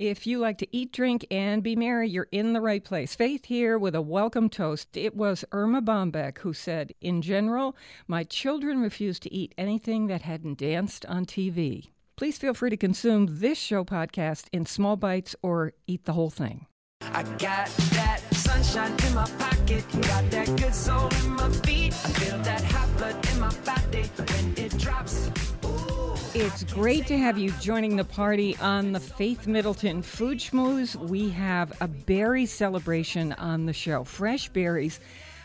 If you like to eat, drink, and be merry, you're in the right place. Faith here with a welcome toast. It was Erma Bombeck who said, In general, my children refuse to eat anything that hadn't danced on TV. Please feel free to consume this show podcast in small bites or eat the whole thing. I got that sunshine in my pocket, got that good soul in my feet. I feel that hot blood in my body It's great to have you joining the party on the Faith Middleton Food Schmooze. We have a berry celebration on the show. Fresh berries,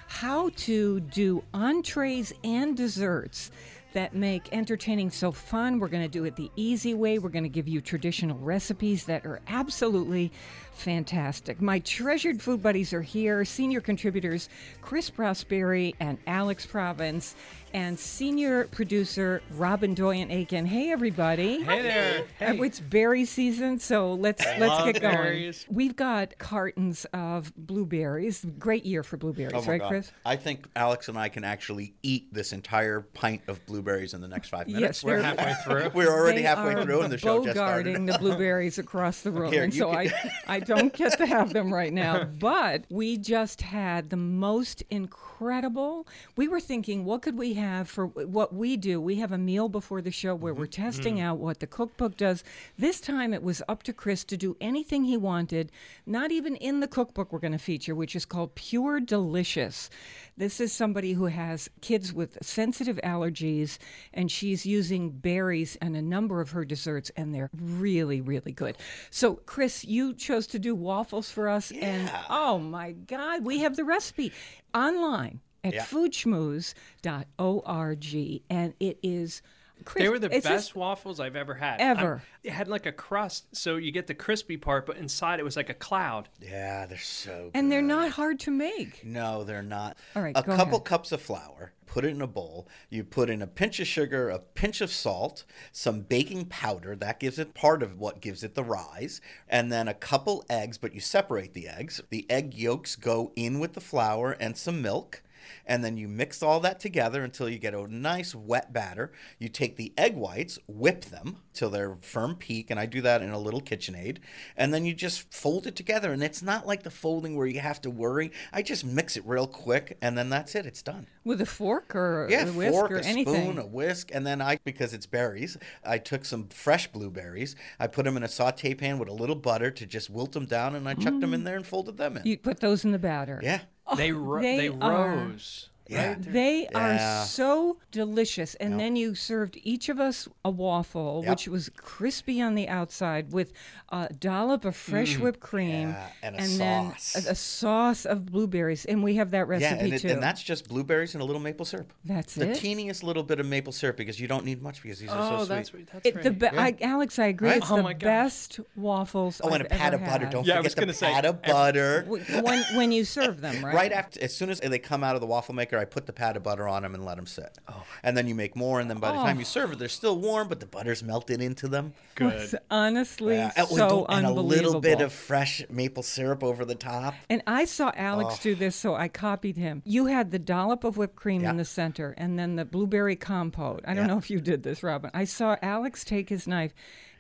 how to do entrees and desserts that make entertaining so fun. We're going to do it the easy way. We're going to give you traditional recipes that are absolutely fantastic. My treasured food buddies are here senior contributors Chris Prosperi and Alex Province, and senior producer Robin Doyen Aiken. Hey, everybody. Hey there. Hey. Uh, It's berry season, so let's let's love get going. berries. We've got cartons of blueberries. Great year for blueberries, Oh my right, God. Chris? I think Alex and I can actually eat this entire pint of blueberries in the next five minutes. Yes, minutes. they're- Halfway through. We're already They halfway are through, and the show just started. bogarting the blueberries across the room, Here, and you so can- I, I don't get to have them right now. But we just had the most incredible. We were thinking, what could we have for what we do? We have a meal before the show where we're Mm-hmm. testing out what the cookbook does. This time it was up to Chris to do anything he wanted, not even in the cookbook we're going to feature, which is called Pure Delicious. This is somebody who has kids with sensitive allergies, and she's using berries and a number of her desserts, and they're really, really good. So, Chris, you chose to do waffles for us, and oh my God, we have the recipe online at Yeah. foodschmooze.org, and it is. Chris, They were the it's best waffles I've ever had. Ever. I'm- it had like a crust, so you get the crispy part, but inside it was like a cloud. Yeah, they're so. Good. And they're not hard to make. No, they're not. All right, a go couple ahead. cups of flour. Put it in a bowl. You put in a pinch of sugar, a pinch of salt, some baking powder. That gives it part of what gives it the rise. And then a couple eggs, but you separate the eggs. The egg yolks go in with the flour and some milk. And then you mix all that together until you get a nice wet batter. You take the egg whites, whip them till they're firm peak, and I do that in a little KitchenAid. And then you just fold it together. And it's not like the folding where you have to worry. I just mix it real quick, and then that's it. It's done. With a fork or Yeah, a whisk fork, or a anything. spoon, a whisk, and then I, because it's berries, I took some fresh blueberries. I put them in a saute pan with a little butter to just wilt them down, and I chucked them in there and folded them in. Mm. You put those in the batter. yeah. They oh, ro- they they, rose. Yeah. They Yeah. are so delicious. And then you served each of us a waffle, Yep. which was crispy on the outside with a dollop of fresh whipped cream Mm. Yeah, and a then sauce. a, a sauce of blueberries. And we have that recipe Yeah, and, it, too. and that's just blueberries and a little maple syrup. That's the it? The teeniest little bit of maple syrup because you don't need much because these are Oh, so sweet. that's right. That's It- right. the be- I, Alex, I agree. Right? It's Oh the my best waffles. Oh, and I've a pat ever of butter. Don't Yeah, forget the gonna say, pat of butter. When when you serve them, right? Right after, as soon as they come out of the waffle maker, I put the pat of butter on them and let them sit. Oh. And then you make more, and then by the time Oh. you serve it, they're still warm, but the butter's melted into them. It's Good. honestly Yeah, and- so and a little bit of fresh maple syrup over the top. And I saw Alex oh. do this, so I copied him. You had the dollop of whipped cream Yeah. in the center and then the blueberry compote. I don't Yeah. know if you did this, Robin. I saw Alex take his knife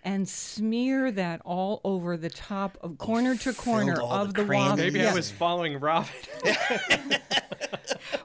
and smear that all over the top of corner to corner of the the cream waffle. Maybe Yeah. I was following Robin.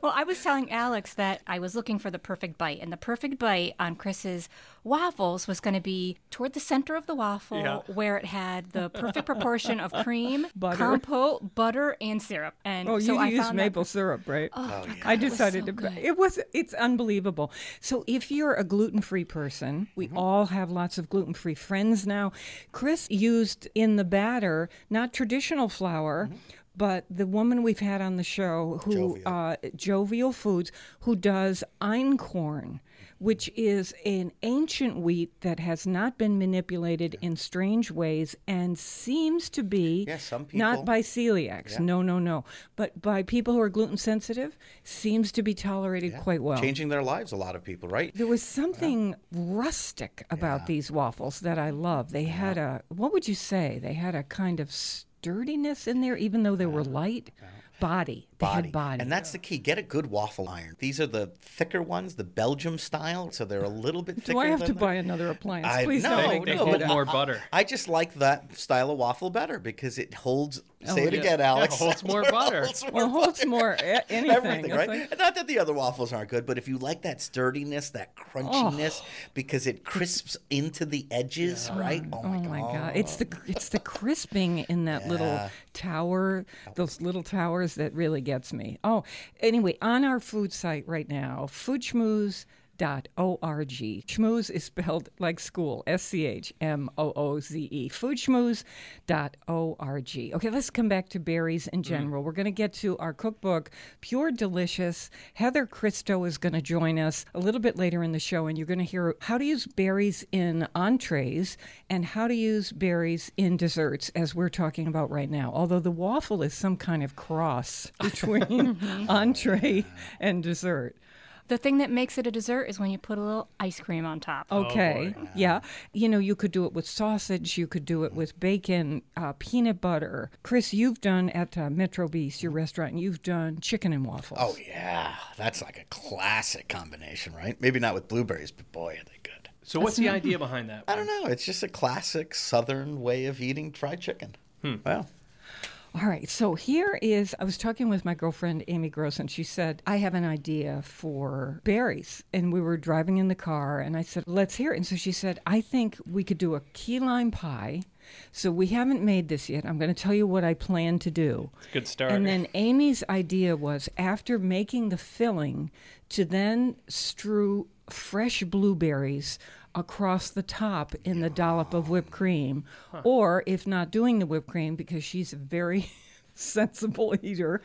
Well, I was telling Alex that I was looking for the perfect bite, and the perfect bite on Chris's waffles was going to be toward the center of the waffle, Yeah. where it had the perfect proportion of cream, Butter. compote, butter, and syrup. And Oh, you so I used found maple that, syrup, right? Oh, my God, I it was decided so to. good. It was. It's unbelievable. So if you're a gluten-free person, we Mm-hmm. all have lots of gluten-free friends now. Chris used in the batter not traditional flour, Mm-hmm. But the woman we've had on the show who Jovial. uh, Jovial Foods who does einkorn, which is an ancient wheat that has not been manipulated in strange ways and seems to be Yeah, some not by celiacs. No, no, no, but by people who are gluten sensitive, seems to be tolerated quite well. Changing their lives, a lot of people, right? There was something rustic about these waffles that I love. They had a what would you say? They had a kind of sturdiness in there, even though they were light. Body. They had body. And that's the key. Get a good waffle iron. These are the thicker ones, the Belgium style, so they're a little bit thicker. Do I have than to the- buy another appliance? I- Please no, don't They, make they no, hold that. more butter. I just like that style of waffle better because it holds. Oh, say it yeah. again, Alex. holds more butter. holds more Well, holds more eh, a- anything. Everything, right? like- not that the other waffles aren't good, but if you like that sturdiness, that crunchiness, Oh. because it crisps into the edges, right? Oh my, Oh my god! It's the it's the crisping in that little tower, those little towers that really gets me. Oh, anyway, on our food site right now, foodschmooze.org. Schmooze is spelled like school, S C H M O O Z E. Foodschmooze.org. Okay, let's come back to berries in mm-hmm. general. We're going to get to our cookbook, Pure Delicious. Heather Christo is going to join us a little bit later in the show, and you're going to hear how to use berries in entrees and how to use berries in desserts, as we're talking about right now. Although the waffle is some kind of cross between mm-hmm. entree and dessert. The thing that makes it a dessert is when you put a little ice cream on top. Okay. yeah. You know, you could do it with sausage. You could do it with bacon, uh, peanut butter. Chris, you've done at uh, Metro Bis, your restaurant, you've done chicken and waffles. Oh yeah, that's like a classic combination, right? Maybe not with blueberries, but boy, are they good. So what's the idea behind that? I don't know. It's just a classic Southern way of eating fried chicken. Well, All right. So here is I was talking with my girlfriend Amy Gross, and she said, I have an idea for berries. And we were driving in the car, and I said, Let's hear it. And so she said, I think we could do a key lime pie. So we haven't made this yet. I'm going to tell you what I plan to do. Good start. And then Amy's idea was after making the filling to then strew fresh blueberries across the top in the dollop of whipped cream. Or if not doing the whipped cream, because she's a very sensible eater,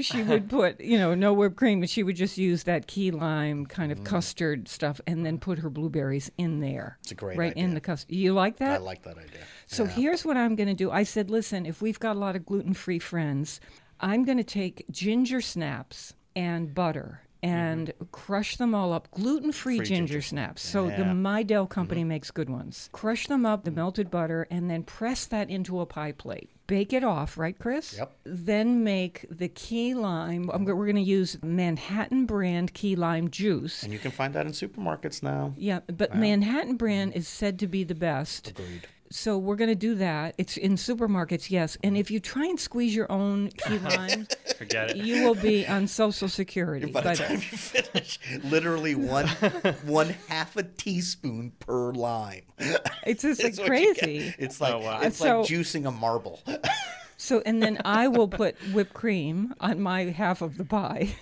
she would put, you know, no whipped cream, but she would just use that key lime kind of mm. custard stuff and then put her blueberries in there. It's a great Right in the custard. You like that? I like that idea. So here's what I'm going to do. I said, listen, if we've got a lot of gluten free friends, I'm going to take ginger snaps and butter Mm-hmm. and crush them all up. Gluten free ginger, ginger snaps. So the Yeah. Mi-Del mm-hmm. company makes good ones. Crush them up, the mm-hmm. melted butter, and then press that into a pie plate. Bake it off, right, Chris? Yep. Then make the key lime. I'm, we're going to use Manhattan brand key lime juice. And you can find that in supermarkets now. Yeah, but Manhattan brand is said to be the best. Agreed. So we're going to do that. It's in supermarkets, yes. And if you try and squeeze your own key lime, Forget it. you will be on Social Security. By the But- time you finish, literally one one half a teaspoon per lime. it's just like what you get. crazy. It's like Oh, wow. it's So- like juicing a marble. So, and then I will put whipped cream on my half of the pie.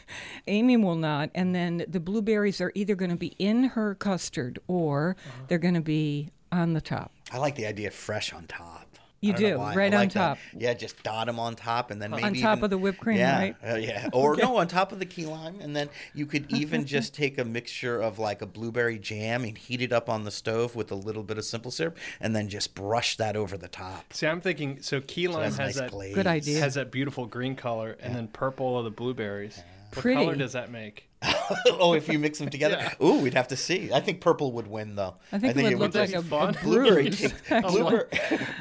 Amy will not. And then the blueberries are either going to be in her custard or Uh-huh. they're going to be on the top. I like the idea of fresh on top. You don't know do, why. I right on like that. top. Yeah, just dot them on top, and then maybe On top even- of the whipped cream, yeah, right? uh, yeah, or no, on top of the key lime, and then you could even just take a mixture of like a blueberry jam and heat it up on the stove with a little bit of simple syrup, and then just brush that over the top. See, I'm thinking so key lime that's has nice that glaze. Good idea. has that beautiful green color, and then purple of the blueberries. What Pretty. color does that make? oh, if you mix them together, ooh, we'd have to see. I think purple would win though. I think, it would look like just- a, a fun. Blueberry, bruise. takes, blueberry,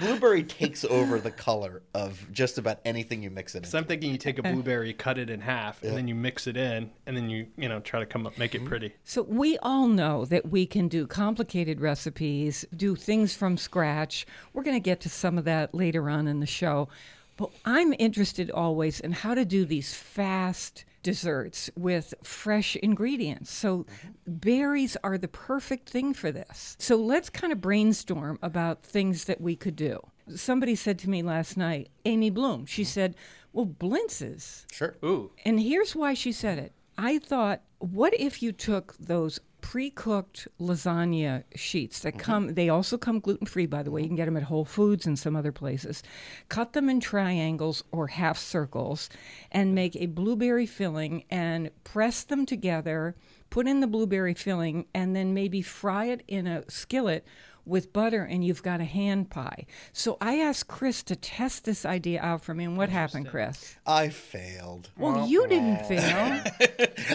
blueberry takes over the color of just about anything you mix it in. So I'm thinking you take a blueberry, cut it in half, and then you mix it in, and then you you know try to come up make Mm-hmm. it pretty. So we all know that we can do complicated recipes, do things from scratch. We're going to get to some of that later on in the show. But I'm interested always in how to do these fast desserts with fresh ingredients. So berries are the perfect thing for this. So let's kind of brainstorm about things that we could do. Somebody said to me last night, Amy Bloom, she mm-hmm. said, Well, blintzes Sure. Ooh, and here's why she said it. I thought, what if you took those pre-cooked lasagna sheets Mm-hmm. that come they also come gluten-free by the way. You can get them at whole foods and some other places. Cut them in triangles or half circles and make a blueberry filling and press them together put in the blueberry filling and then maybe fry it in a skillet with butter and you've got a hand pie so i asked chris to test this idea out for me and what happened chris I failed. well you didn't fail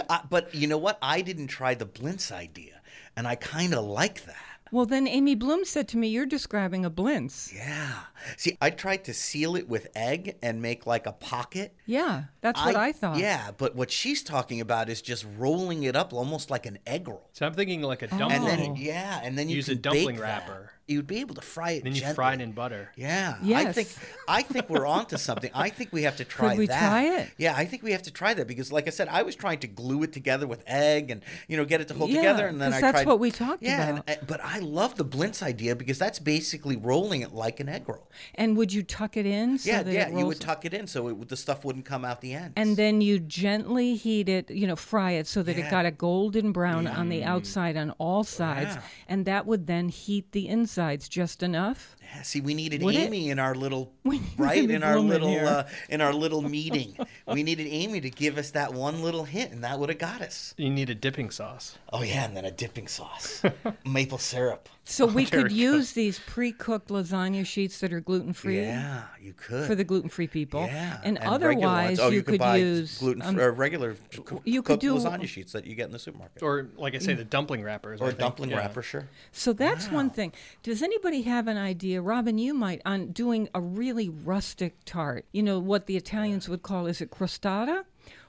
Uh, but you know what? I didn't try the Blintz idea, and I kind of like that. Well, then Amy Bloom said to me, You're describing a blintz. Yeah. See, I tried to seal it with egg and make like a pocket. Yeah, that's what I, thought. Yeah, but what she's talking about is just rolling it up almost like an egg roll. So I'm thinking like a oh. dumpling. And Oh. then yeah, and then you Use a dumpling bake that. wrapper. You'd be able to fry it. then you gently. fry it in butter. Yeah, I think I think we're onto something. I think we have to try Could we that. try it? Yeah, I think we have to try that because, like I said, I was trying to glue it together with egg and you know get it to hold Yeah, together, and then I that's tried. what we talked yeah, about. and- but I love the Blintz idea because that's basically rolling it like an egg roll. And would you tuck it in? So yeah, that yeah, it you would tuck it in so it, the stuff wouldn't come out the end. And then you gently heat it, you know, fry it so that Yeah. it got a golden brown on the mm. outside on all sides. Yeah. And that would then heat the insides just enough. Yeah, see, we needed Would it? Amy in our little We right in our Bloom in little uh, in our little meeting. we needed Amy to give us that one little hint, and that would have got us. You need a dipping sauce. Oh yeah, and then a dipping sauce, maple syrup. So we there could go. use these pre-cooked lasagna sheets that are gluten-free. Yeah, you could For the gluten-free people, Yeah, and, regular otherwise oh, you, could, could buy use gluten um, or regular you could do- lasagna sheets that you get in the supermarket, Or like I say, the dumpling wrappers. Or a think. dumpling Yeah. wrapper. Sure. So that's one thing. Does anybody have an idea, Robin? You might on doing a really rustic tart. You know what the Italians would call is it crostata,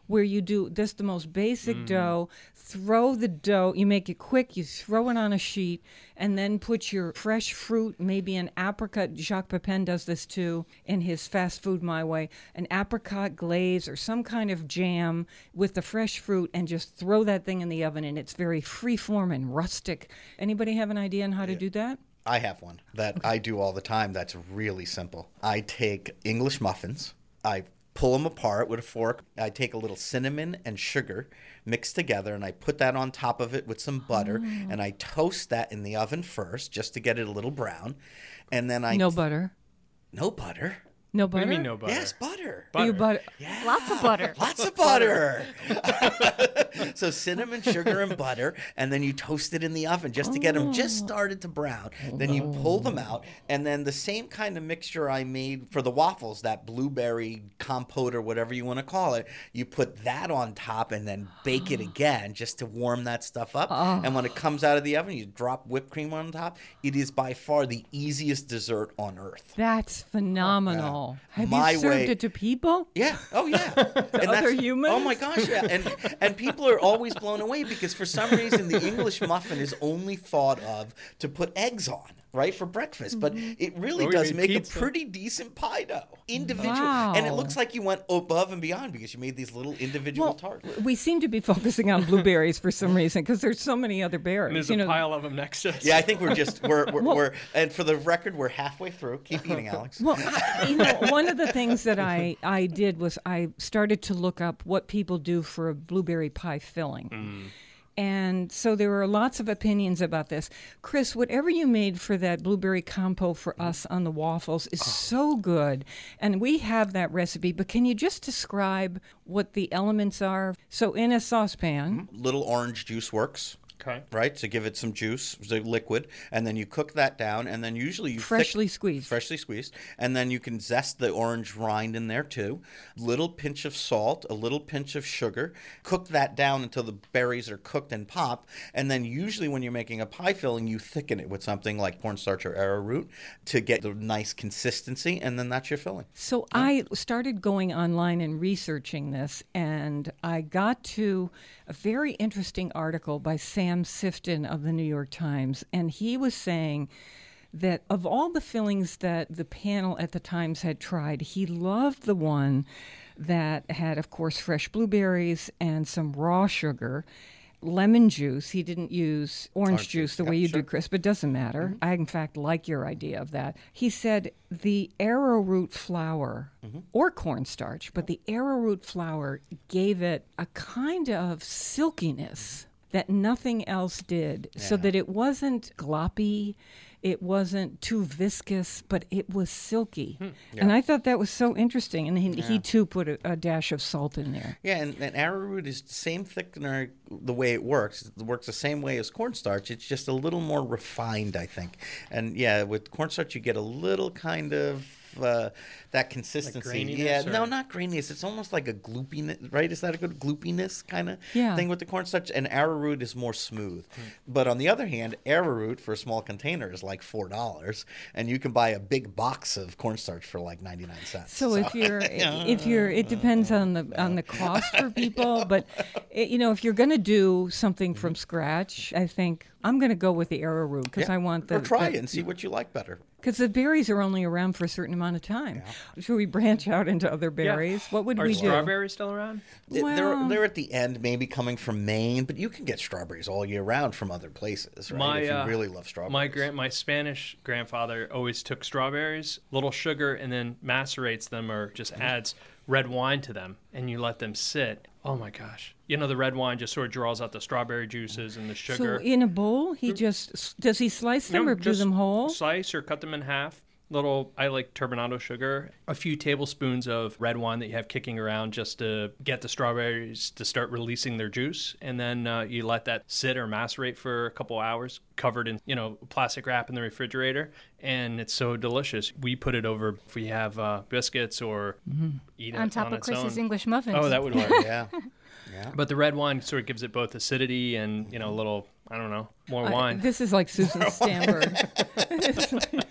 where you do just the most basic Mm. dough. Throw the dough. You make it quick. You throw it on a sheet, and then put your fresh fruit, maybe an apricot. Jacques Pepin does this too in his Fast Food My Way. An apricot glaze or some kind of jam with the fresh fruit, and just throw that thing in the oven. And it's very freeform and rustic. Anybody have an idea on how to do that? I have one that I do all the time. That's really simple. I take English muffins. I pull them apart with a fork. I take a little cinnamon and sugar mixed together, and I put that on top of it with some butter, Oh. and I toast that in the oven first, just to get it a little brown, and then I No butter. no butter. No What do butter. you mean no butter? Yes, butter. You Butter. butter. Lots of butter. Lots of butter. so cinnamon, sugar, and butter, and then you toast it in the oven just to get them just oh. started to brown. Oh, then you pull them out, and then the same kind of mixture I made for the waffles, that blueberry compote or whatever you want to call it, you put that on top and then bake it again just to warm that stuff up. Oh. And when it comes out of the oven, you drop whipped cream on top. It is by far the easiest dessert on earth. That's phenomenal. Have My you served way- it to people? Yeah. Oh yeah. and other that's- humans? Oh my gosh. Yeah. And and people are always blown away because for some reason the English muffin is only thought of to put eggs on, right, for breakfast. But Mm-hmm. it really Or does make pizza. a pretty decent pie dough, individual. And it looks like you went above and beyond because you made these little individual Well, tarts. we seem to be focusing on blueberries for some reason because there's so many other berries. And there's you a know, pile of them next to us. Yeah, I think we're just we're we're, we're and for the record, we're halfway through. Keep eating, Alex. Well, I, you know, one of the things that I, I did was I started to look up what people do for a blueberry pie filling. And so there were lots of opinions about this. Chris, whatever you made for that blueberry compote for us on the waffles is oh. so good. And we have that recipe, but can you just describe what the elements are? So in a saucepan, mm-hmm. Little orange juice works. Okay. right? To give it some juice, the liquid, and then you cook that down, and then usually you thick- Freshly squeezed. freshly squeezed, and then you can zest the orange rind in there too. Little pinch of salt, a little pinch of sugar. Cook that down until the berries are cooked and pop, and then usually when you're making a pie filling, you thicken it with something like cornstarch or arrowroot to get the nice consistency, and then that's your filling. So I started going online and researching this, and I got to a very interesting article by Sam Sifton of the New York Times, and he was saying that of all the fillings that the panel at the Times had tried, he loved the one that had, of course, fresh blueberries and some raw sugar. Lemon juice. He didn't use orange, juice, the way you do, Chris, but it doesn't matter. Mm-hmm. I, in fact, like your idea of that. He said the arrowroot flour mm-hmm. or cornstarch, but the arrowroot flour gave it a kind of silkiness. That nothing else did, so that it wasn't gloppy, it wasn't too viscous, but it was silky. Hmm, and I thought that was so interesting. And he, he too put a, a dash of salt in there. Yeah, and, and arrowroot is the same thickener the way it works. It works the same way as cornstarch. It's just a little more refined, I think. And yeah, with cornstarch, you get a little kind of uh, that consistency. yeah, graininess, no, not graininess. It's almost like a gloopiness, right? Is that a good gloopiness kind of Yeah. thing with the cornstarch? And arrowroot is more smooth. Hmm. But on the other hand, arrowroot for a small container is like four dollars, and you can buy a big box of cornstarch for like ninety nine cents. So if you're if you're it depends on the on the cost for people, but it, you know if you're going to do something from scratch, I think I'm going to go with the arrowroot because Yeah. I want the or try the- it and see what you like better. Because the berries are only around for a certain amount of time. Should we branch out into other berries? What would Are we do? Are strawberries still around? It- they're Well- they're at the end, maybe coming from Maine, but you can get strawberries all year round from other places, right? My, if you uh, really love strawberries. My grand, my Spanish grandfather always took strawberries, little sugar, and then macerates them or just Mm-hmm. adds red wine to them, and you let them sit. Oh my gosh! You know the red wine just sort of draws out the strawberry juices and the sugar. so in a bowl, he just does he slice them No, or do them whole? Slice or cut them in half. Little, I like turbinado sugar. A few tablespoons of red wine that you have kicking around just to get the strawberries to start releasing their juice, and then uh, you let that sit or macerate for a couple hours, covered in you know plastic wrap in the refrigerator, and it's so delicious. We put it over if we have uh, biscuits or eat it on top of its Chris's own. English muffins. Oh, that would work. yeah, Yeah. but the red wine sort of gives it both acidity and you know a little I don't know more I- wine. this is like Susan Stamberg.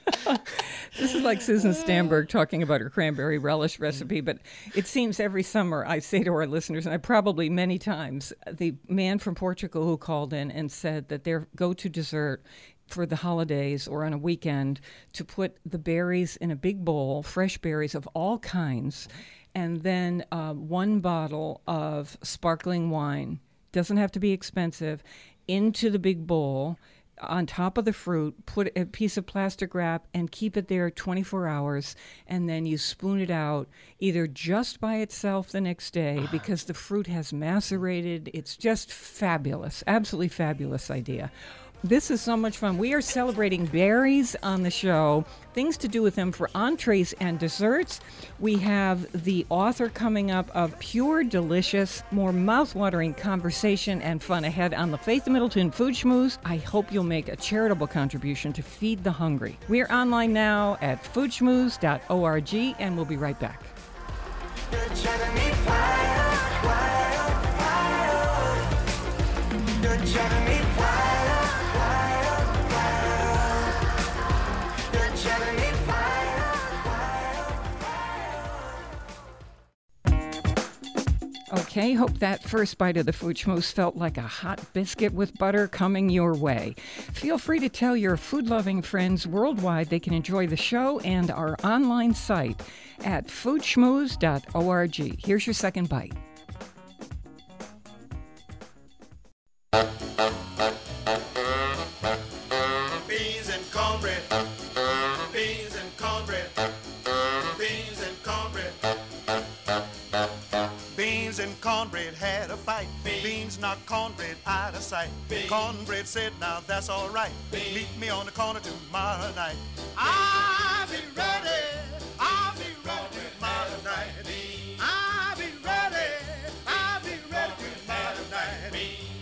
like Susan Stamberg talking about her cranberry relish recipe, but it seems every summer I say to our listeners, and I probably many times, the man from Portugal who called in and said that their go to dessert for the holidays or on a weekend to put the berries in a big bowl, fresh berries of all kinds, and then uh, one bottle of sparkling wine. Doesn't have to be expensive. Into the big bowl on top of the fruit, put a piece of plastic wrap and keep it there 24 hours. And then you spoon it out either just by itself the next day ah. because the fruit has macerated. It's just fabulous. Absolutely fabulous idea. This is so much fun. We are celebrating berries on the show, things to do with them for entrees and desserts. We have the author coming up of Pure Delicious, more mouthwatering conversation and fun ahead on the Faith Middleton Food Schmooze. I hope you'll make a charitable contribution to feed the hungry. We're online now at foodschmooze.org, and we'll be right back. Okay, hope that first bite of the schmooze felt like a hot biscuit with butter coming your way. Feel free to tell your food loving friends worldwide they can enjoy the show and our online site at foodschmooze.org. Here's your second bite. Beans knocked cornbread out of sight. Cornbread said, now that's all right. Meet me on the corner tomorrow night. I'll be ready. I'll be ready tomorrow night. I'll be ready. I'll be ready tomorrow night.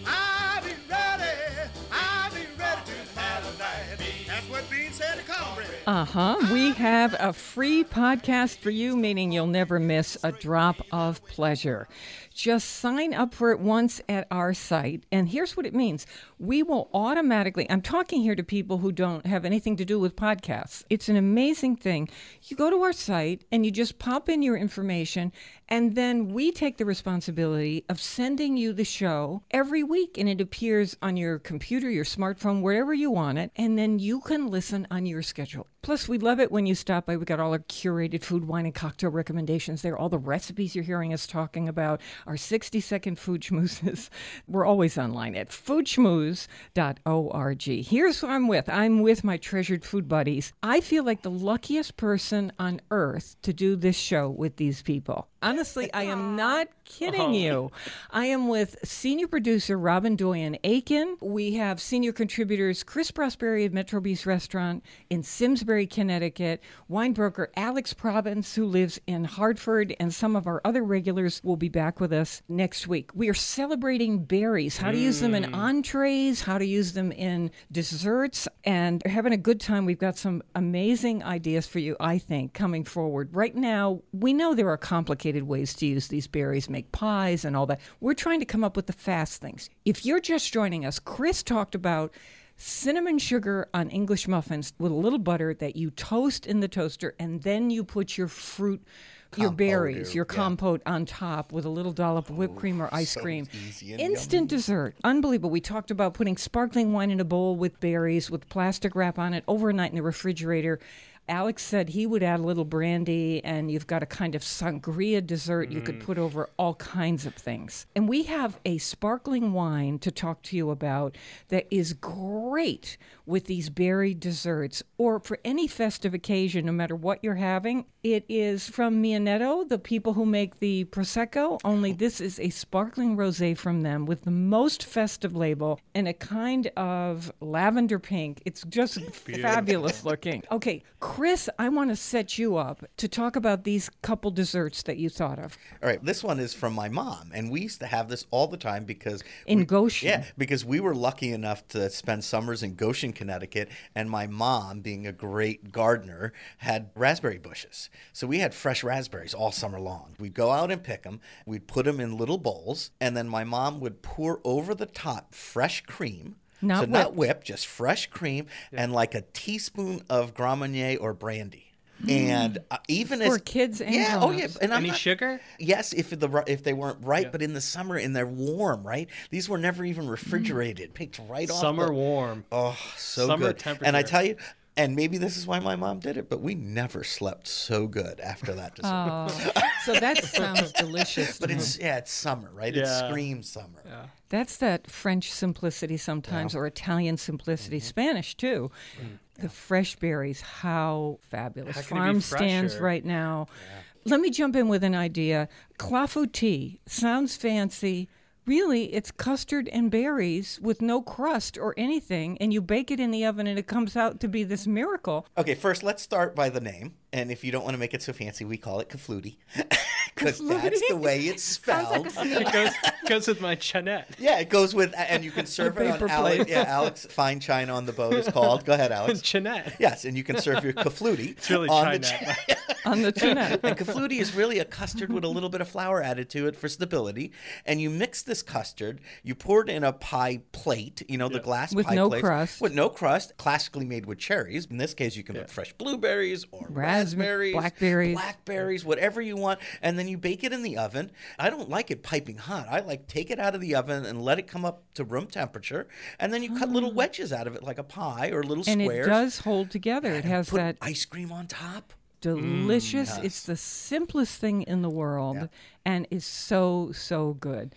I'll be ready. I'll be ready tomorrow night. That's what Beans said to cornbread. Uh huh. We have a free podcast for you, meaning you'll never miss a drop of pleasure. Just sign up for it once at our site. And here's what it means we will automatically, I'm talking here to people who don't have anything to do with podcasts. It's an amazing thing. You go to our site and you just pop in your information, and then we take the responsibility of sending you the show every week. And it appears on your computer, your smartphone, wherever you want it. And then you can listen on your schedule. Plus, we love it when you stop by. We got all our curated food, wine, and cocktail recommendations there, all the recipes you're hearing us talking about, our 60 second food schmoozes. We're always online at foodschmooze.org. Here's who I'm with I'm with my treasured food buddies. I feel like the luckiest person on earth to do this show with these people. Honestly, I am not kidding oh. you. I am with senior producer Robin Doyen Aiken. We have senior contributors Chris Prosperi of Metro Bis Restaurant in Simsbury, Connecticut, wine broker Alex Province, who lives in Hartford, and some of our other regulars will be back with us next week. We are celebrating berries, how to use them in mm. entrees, how to use them in desserts, and having a good time. We've got some amazing ideas for you, I think, coming forward. Right now, we know there are complicated ways to use these berries, make pies and all that. We're trying to come up with the fast things. If you're just joining us, Chris talked about cinnamon sugar on English muffins with a little butter that you toast in the toaster and then you put your fruit your Compote berries, or- your yeah. compote on top with a little dollop of whipped cream or ice so cream. Instant dessert. Unbelievable. We talked about putting sparkling wine in a bowl with berries with plastic wrap on it overnight in the refrigerator. Alex said he would add a little brandy, and you've got a kind of sangria dessert you could mm. put over all kinds of things. And we have a sparkling wine to talk to you about that is great with these berry desserts or for any festive occasion, no matter what you're having. It is from Mionetto, the people who make the Prosecco, only this is a sparkling rosé from them with the most festive label and a kind of lavender pink. It's just fabulous looking. Okay, Chris, I want to set you up to talk about these couple desserts that you thought of. All right, this one is from my mom, and we used to have this all the time because In we- Goshen. Yeah, because we were lucky enough to spend summers in Goshen, Connecticut, and my mom, being a great gardener, had raspberry bushes. So we had fresh raspberries all summer long. We'd go out and pick them. We'd put them in little bowls, and then my mom would pour over the top fresh cream. Not so not whipped. whipped, just fresh cream, and like a teaspoon of Grand Marnier or brandy. And uh, even For as kids and yeah, oh yeah, and I'm Any not- sugar? Yes, if the if they weren't ripe, but in the summer and they're warm, right? These were never even refrigerated, picked right off. Summer the- warm. Oh, so Summer good. And I tell you, and maybe this is why my mom did it, but we never slept so good after that dessert. Oh, so that sounds delicious. but it's yeah, it's summer, right? It Yeah. screams summer. That's that French simplicity sometimes, or Italian simplicity, Mm-hmm. Spanish too. The fresh berries, how fabulous. How can it be Farm stands right now. Let me jump in with an idea. Clafouti sounds fancy. Really, it's custard and berries with no crust or anything, and you bake it in the oven, and it comes out to be this miracle. Okay, first let's start by the name, and if you don't want to make it so fancy, we call it kafluti, because that's the way it's spelled. It goes goes with my chinet. yeah, it goes with, and you can serve it on Alex. Yeah, Alex Fine China on the boat is called. Go ahead, Alex. Chinet. Yes, and you can serve your kafluti It's really on the Chinet. Chi- On the tuna. and kafluti is really a custard with a little bit of flour added to it for stability. And you mix this custard, you pour it in a pie plate, you know, the glass With pie no plates, crust. With no crust, classically made with cherries. In this case, you can put fresh blueberries or Raspberry- raspberries, blackberries. blackberries, whatever you want. And then you bake it in the oven. I don't like it piping hot. I like take it out of the oven and let it come up to room temperature. And then you cut little wedges out of it like a pie or little Ah. And squares. it does hold together. It has put that ice cream on top. Mm, delicious. It's the simplest thing in the world and is so, so good.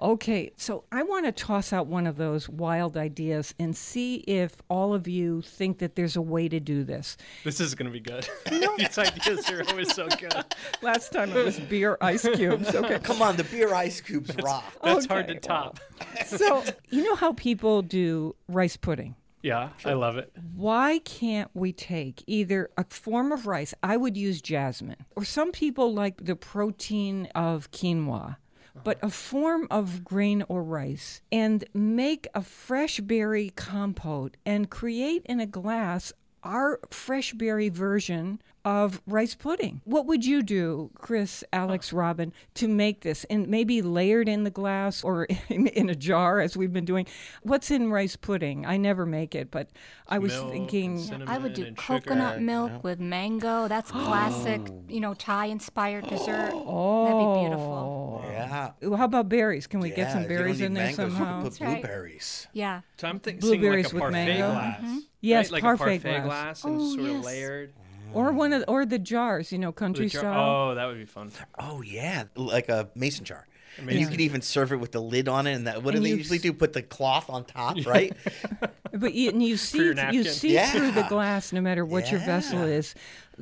Okay, so I want to toss out one of those wild ideas and see if all of you think that there's a way to do this. This is gonna be good. These ideas are always so good. Last time it was beer ice cubes. Okay. Come on, the beer ice cubes rock. That's hard to Okay, top. So, you know how people do rice pudding? Yeah, I love it. why can't we take either a form of rice? I would use jasmine, or some people like the protein of quinoa, but a form of grain or rice, and make a fresh berry compote and create in a glass our fresh berry version of rice pudding. What would you do, Chris, Alex, oh. Robin, to make this and maybe layered in the glass or in, in a jar as we've been doing? What's in rice pudding? I never make it, but I was Milk and thinking I would do coconut sugar. milk with mango. That's classic, Oh. you know, Thai inspired dessert. Oh, That'd be beautiful. Oh. Yeah. How about berries? Can we yeah, get some if you don't berries need in there mangoes, somehow? You can put That's right. blueberries. Yeah. So I'm thinking Blueberries like a with parfait mango? glass. Mm-hmm. Yes, right? like parfait a parfait glass. glass, and Oh, sort of layered. Or one of the, or the jars, you know, country jar- style. Oh, that would be fun. Oh yeah, like a mason jar. And you could even serve it with the lid on it. And that, what do And they you usually s- do? Put the cloth on top, right? But you, and you see your you napkin. see through the glass, no matter what your vessel Yeah. is.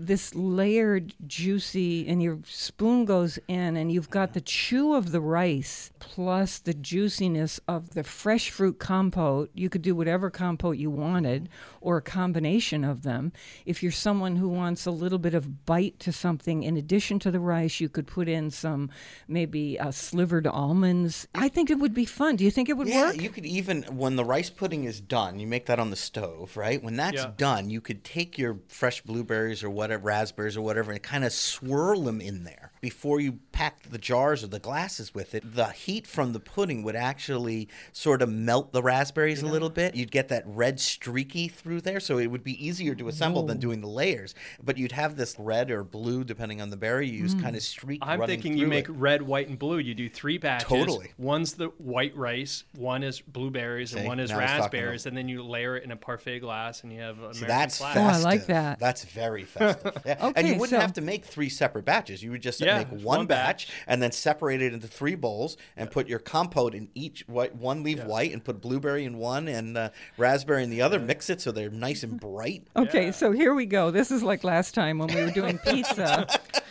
This layered, juicy, and your spoon goes in, and you've got the chew of the rice plus the juiciness of the fresh fruit compote. You could do whatever compote you wanted, or a combination of them. If you're someone who wants a little bit of bite to something, in addition to the rice, you could put in some maybe uh, slivered almonds. I think it would be fun. Do you think it would Yeah, work? Yeah, you could even when the rice pudding is done, you make that on the stove, right? When that's Yeah. done, you could take your fresh blueberries or whatever, raspberries or whatever, and kind of swirl them in there before you pack the jars or the glasses with it. The heat from the pudding would actually sort of melt the raspberries a little bit. You'd get that red streaky through there, so it would be easier to assemble than doing the layers. But you'd have this red or blue, depending on the berry you use, hmm. kind of streak. I'm running thinking you make it. red, white, and blue. You do three batches. Totally. One's the white rice, one is blueberries, and one is now he's talking raspberries, and then you layer it in a parfait glass, and you have American See, that's flag. Oh, I like that. That's very festive. Yeah. and you wouldn't so- have to make three separate batches. You would just Yeah, make one, one batch, batch. and then separate it into three bowls and put your compote in each white. One leave white and put blueberry in one and uh, raspberry in the other. Mix it so they're nice and bright. Okay, so here we go. This is like last time when we were doing pizza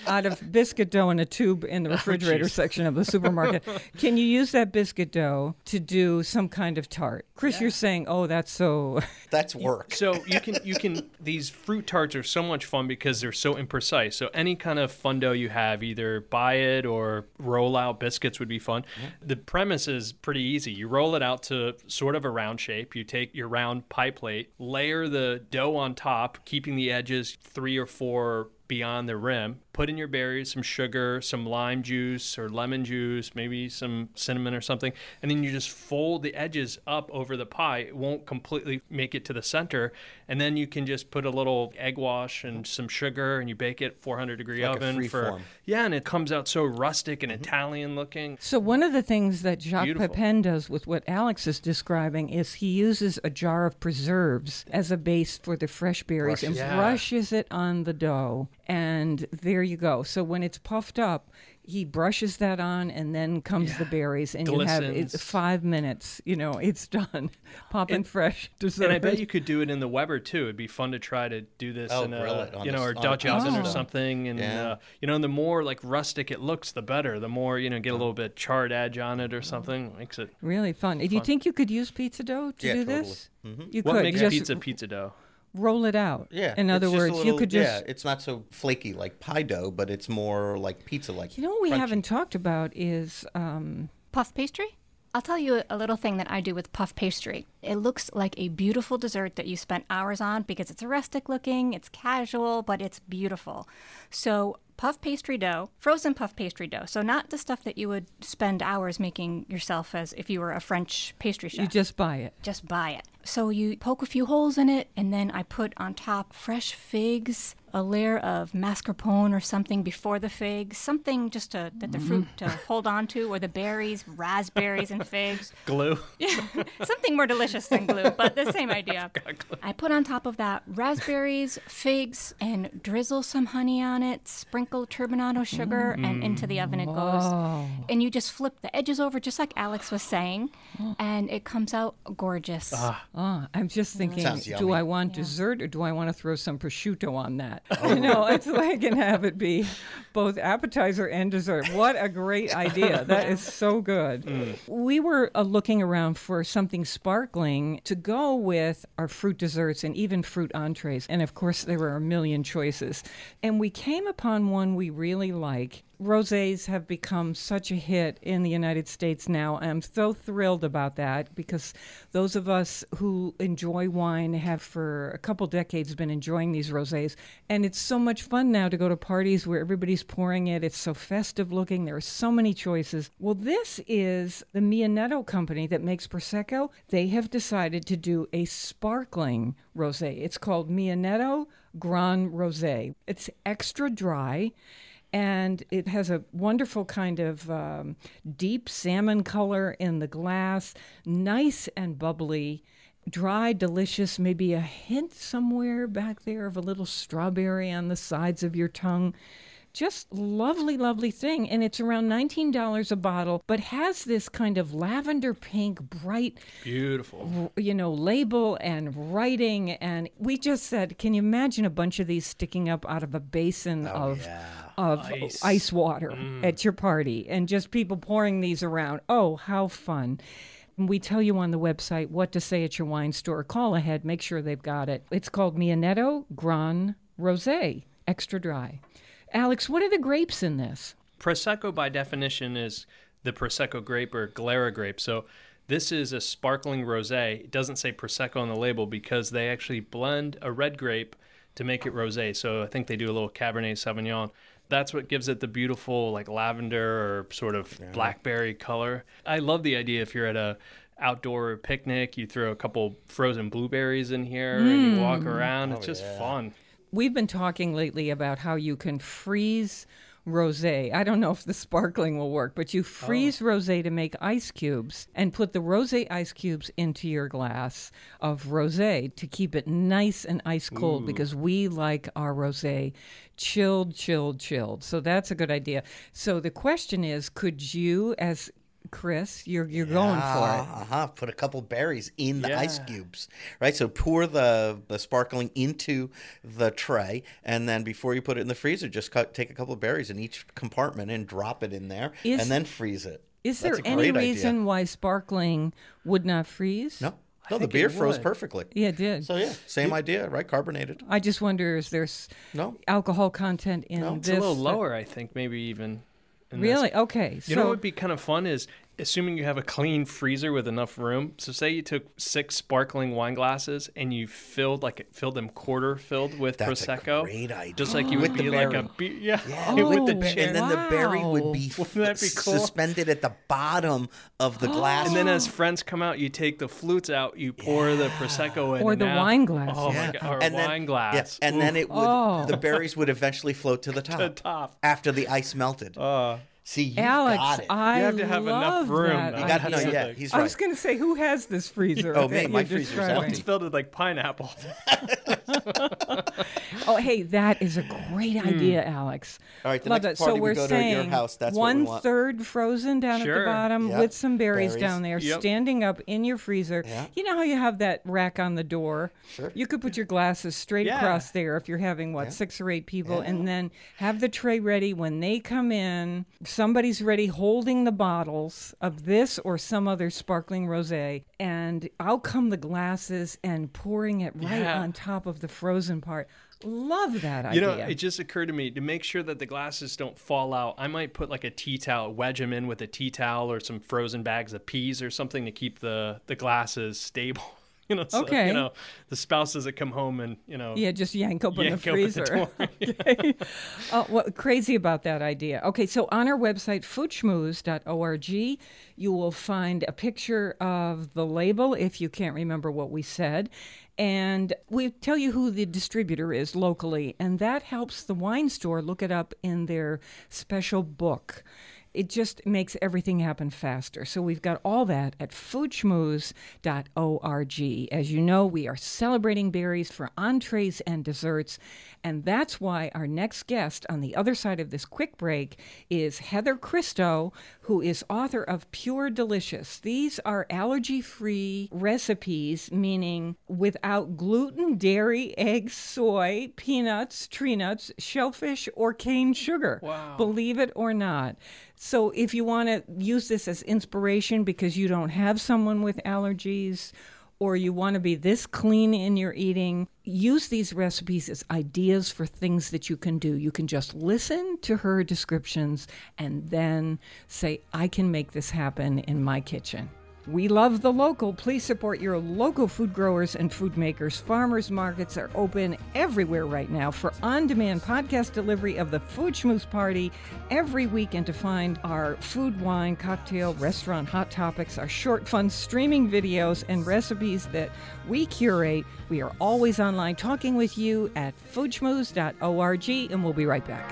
out of biscuit dough in a tube in the oh, refrigerator geez. section of the supermarket. Can you use that biscuit dough to do some kind of tart? Chris, you're saying, oh, that's so. That's work. So you can you can these fruit tarts are so much fun because they're so imprecise. So any kind of fun dough you have, either buy it or roll out biscuits would be fun. The premise is pretty easy. You roll it out to sort of a round shape. You take your round pie plate, layer the dough on top, keeping the edges three or four beyond the rim. Put in your berries, some sugar, some lime juice or lemon juice, maybe some cinnamon or something, and then you just fold the edges up over the pie. It won't completely make it to the center, and then you can just put a little egg wash and some sugar, and you bake it 400 degree Like a oven free for form. yeah, and it comes out so rustic and mm-hmm. Italian looking. So, one of the things that Jacques Beautiful. Pepin does with what Alex is describing is he uses a jar of preserves as a base for the fresh berries and Yeah. brushes it on the dough. And there you go. So, when it's puffed up, he brushes that on and then comes the berries and you have Glistens. five minutes you know it's done popping fresh dessert And I bet you could do it in the Weber too. It'd be fun to try to do this Oh, in a, grill it on you know, the- or on Dutch oven or something. And Yeah. uh, you know, and the more like rustic it looks, the better. The more you know, get a little bit charred edge on it or something makes it. really fun do you think you could use pizza dough to Yeah, do totally. this you What could makes just pizza pizza dough? Roll it out Yeah. in other just a words you could just Yeah, it's not so flaky like pie dough, but it's more like pizza like. You know what we crunchy. haven't talked about is um, Puff pastry? I'll tell you a little thing that I do with puff pastry. It looks like a beautiful dessert that you spent hours on because it's rustic looking, it's casual, but it's beautiful. So, puff pastry dough, frozen puff pastry dough. So, not the stuff that you would spend hours making yourself as if you were a French pastry chef you just buy it. just buy it. So you poke a few holes in it, and then I put on top fresh figs, a layer of mascarpone or something before the figs, something just to that the fruit to hold on to, or the berries, raspberries and figs, Glue. something more delicious than glue, but the same idea. I put on top of that raspberries, figs, and drizzle some honey on it, sprinkle turbinado sugar, and into the oven it goes. And you just flip the edges over, just like Alex was saying, and it comes out gorgeous. Ah, I'm just thinking, do. I want dessert or do I want to throw some prosciutto on that? You know, it's like and have it be both appetizer and dessert. What a great idea! That is so good. We were uh, looking around for something sparkling to go with our fruit desserts and even fruit entrees, and of course there were a million choices. And we came upon one we really like. Rosés have become such a hit in the United States now. I'm so thrilled about that because those of us who enjoy wine have for a couple decades been enjoying these rosés. And it's so much fun now to go to parties where everybody's pouring it. It's so festive looking. There are so many choices. Well, this is the Mionetto company that makes Prosecco. They have decided to do a sparkling rosé. It's called Mionetto Grand Rosé. It's extra dry and it has a wonderful kind of um, deep salmon color in the glass, nice and bubbly, dry, delicious, maybe a hint somewhere back there of a little strawberry on the sides of your tongue. Just lovely, lovely thing. And it's around $19 a bottle, but has this kind of lavender pink, bright, Beautiful. you know, label and writing. And we just said, can you imagine a bunch of these sticking up out of a basin oh, of of Ice. ice, water mm. at your party and just people pouring these around? Oh, how fun. We tell you on the website what to say at your wine store. Call ahead, make sure they've got it. It's called Mionetto Gran Rosé, extra dry. Alex, what are the grapes in this? Prosecco, by definition, is the Prosecco grape or Glera grape. So this is a sparkling rosé. It doesn't say Prosecco on the label because they actually blend a red grape to make it rosé. So I think they do a little Cabernet Sauvignon. That's what gives it the beautiful, like lavender or sort of blackberry color. I love the idea if you're at a outdoor picnic, you throw a couple frozen blueberries in here and you walk mm. around. It's oh, just fun. We've been talking lately about how you can freeze rosé. I don't know if the sparkling will work, but you oh. freeze rosé to make ice cubes and put the rosé ice cubes into your glass of rosé to keep it nice and ice cold because we like our rosé chilled, chilled, chilled. So that's a good idea. So the question is, could you as Chris, you're you're going for it. Uh huh. Put a couple berries in the ice cubes, right? So pour the the sparkling into the tray, and then before you put it in the freezer, just cut, take a couple of berries in each compartment and drop it in there, Is- and then freeze it. Is That's there a any great idea. reason why sparkling would not freeze? No, no, the beer froze would. perfectly. Yeah, it did. So yeah, same idea, right? Carbonated. I just wonder is there's No. alcohol content in No. this? A little lower, I think, maybe even. Really? Okay. You know what would be kind of fun is assuming you have a clean freezer with enough room. So say you took six sparkling wine glasses and you filled like filled them quarter filled with That's a prosecco. great idea. Just like you would the be like a berry. be- yeah, Yeah, Oh, with the wow. and then the berry would be, Wouldn't that be cool? suspended at the bottom of the glass. And then as friends come out, you take the flutes out, you pour the prosecco in, Or the now- wine glass. Oh Yeah. my god, or and then, wine glass. Yeah, and then it would Oh. the berries would eventually float to the top, The top. after the ice melted. Uh, See, you Alex, got it. I You have to have enough love room. that You you got no, idea. yeah, he's I was going to say, who has this freezer? Oh, that me, my you're freezer's describing? empty. it's filled with like pineapple. Oh, hey, that is a great idea, Alex. Hmm. All right, the Love next that. party so we we're go to your saying house, that's what we want. third frozen down at the bottom Yep. with some berries, Berries. down there, Yep. standing up in your freezer. Yeah. You know how you have that rack on the door? Sure. You could put your glasses straight Yeah. across there if you're having what six or eight people, and then have the tray ready when they come in. Somebody's ready holding the bottles of this or some other sparkling rosé, and out come the glasses and pouring it right Yeah. on top of the frozen part. Love that idea. You know, it just occurred to me to make sure that the glasses don't fall out. I might put like a tea towel, wedge them in with a tea towel or some frozen bags of peas or something to keep the the glasses stable. You know, so, Okay. You know, the spouses doesn't come home and you know. Yeah, just yank open Yank the open the freezer. okay. Uh, oh, what crazy about that idea? Okay, so on our website, foodschmooze.org, you will find a picture of the label if you can't remember what we said. And we tell you who the distributor is locally, and that helps the wine store look it up in their special book. It just makes everything happen faster. So we've got all that at foodschmooze.org. As you know, we are celebrating berries for entrees and desserts, and that's why our next guest on the other side of this quick break is Heather Christo, who is author of Pure Delicious. These are allergy-free recipes, meaning without gluten, dairy, eggs, soy, peanuts, tree nuts, shellfish, or cane sugar. Wow. Believe it or not. So, if you want to use this as inspiration because you don't have someone with allergies or you want to be this clean in your eating, use these recipes as ideas for things that you can do. You can just listen to her descriptions and then say, I can make this happen in my kitchen. We love the local. Please support your local food growers and food makers. Farmers markets are open everywhere right now for on demand podcast delivery of the Food Schmooze Party every week and to find our food, wine, cocktail, restaurant hot topics, our short, fun streaming videos, and recipes that we curate. We are always online talking with you at foodschmooze.org, and we'll be right back.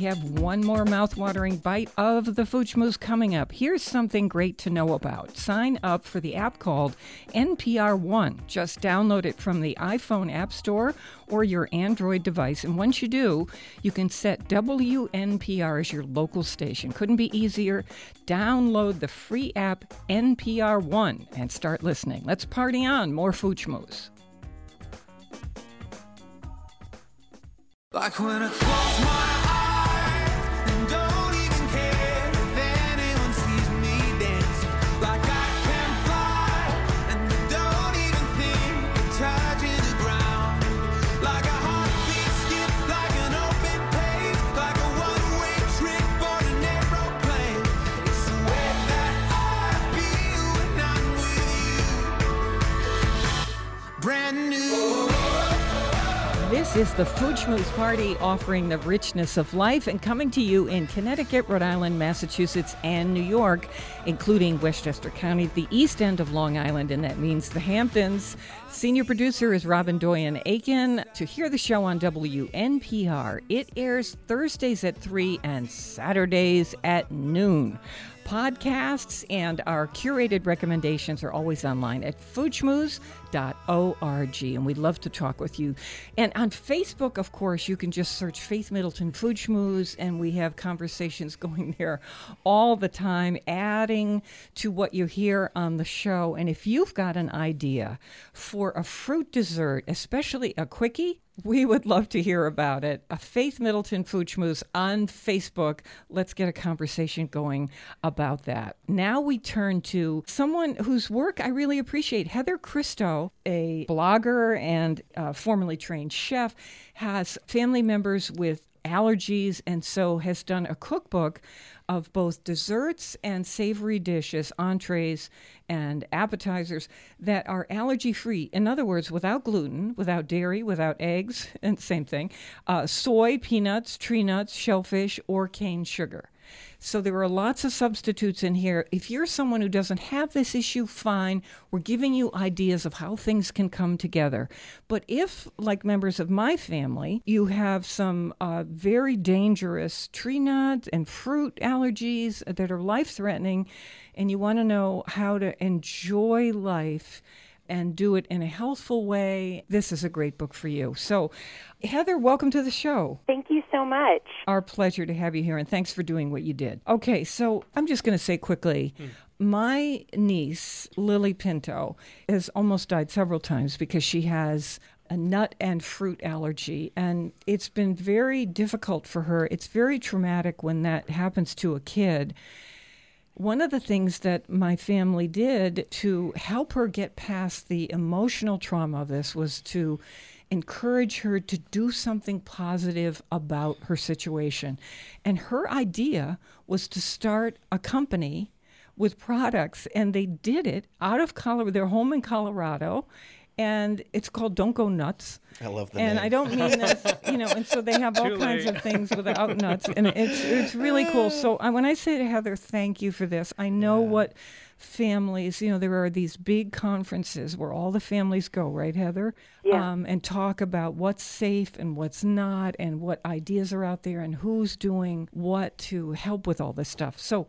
Have one more mouthwatering bite of the Food Schmooze coming up. Here's something great to know about. Sign up for the app called NPR One. Just download it from the iPhone App Store or your Android device. And once you do, you can set WNPR as your local station. Couldn't be easier. Download the free app NPR One and start listening. Let's party on. More Food Schmooze. Like when I close my eyes Brand new. This is the Food Schmooze Party offering the richness of life and coming to you in Connecticut, Rhode Island, Massachusetts, and New York, including Westchester County, the east end of Long Island, and that means the Hamptons. Senior producer is Robin Doyen Aiken. To hear the show on WNPR, it airs Thursdays at 3 and Saturdays at noon. Podcasts and our curated recommendations are always online at foodschmooze.org. And we'd love to talk with you. And on Facebook, of course, you can just search Faith Middleton Food Schmooze, and we have conversations going there all the time, adding to what you hear on the show. And if you've got an idea for a fruit dessert, especially a quickie, we would love to hear about it. A Faith Middleton Food Schmooze on Facebook. Let's get a conversation going about that. Now we turn to someone whose work I really appreciate. Heather Christo, a blogger and uh, formerly trained chef, has family members with allergies and so has done a cookbook of both desserts and savory dishes, entrees and appetizers that are allergy free. In other words, without gluten, without dairy, without eggs, and same thing, uh, soy, peanuts, tree nuts, shellfish, or cane sugar. So there are lots of substitutes in here. If you're someone who doesn't have this issue, fine. We're giving you ideas of how things can come together. But if, like members of my family, you have some uh, very dangerous tree nuts and fruit allergies that are life threatening, and you want to know how to enjoy life and do it in a healthful way, this is a great book for you. So, Heather, welcome to the show. Thank you so much. Our pleasure to have you here, and thanks for doing what you did. Okay, so I'm just going to say quickly hmm. my niece, Lily Pinto, has almost died several times because she has a nut and fruit allergy, and it's been very difficult for her. It's very traumatic when that happens to a kid. One of the things that my family did to help her get past the emotional trauma of this was to encourage her to do something positive about her situation. And her idea was to start a company with products, and they did it out of Colorado, their home in Colorado. And it's called Don't Go Nuts. I love the And name. I don't mean this, you know, and so they have all Too kinds late. of things without nuts. And it's it's really cool. So I, when I say to Heather, thank you for this, I know what families, you know, there are these big conferences where all the families go, right, Heather? Yeah. Um, and talk about what's safe and what's not and what ideas are out there and who's doing what to help with all this stuff. So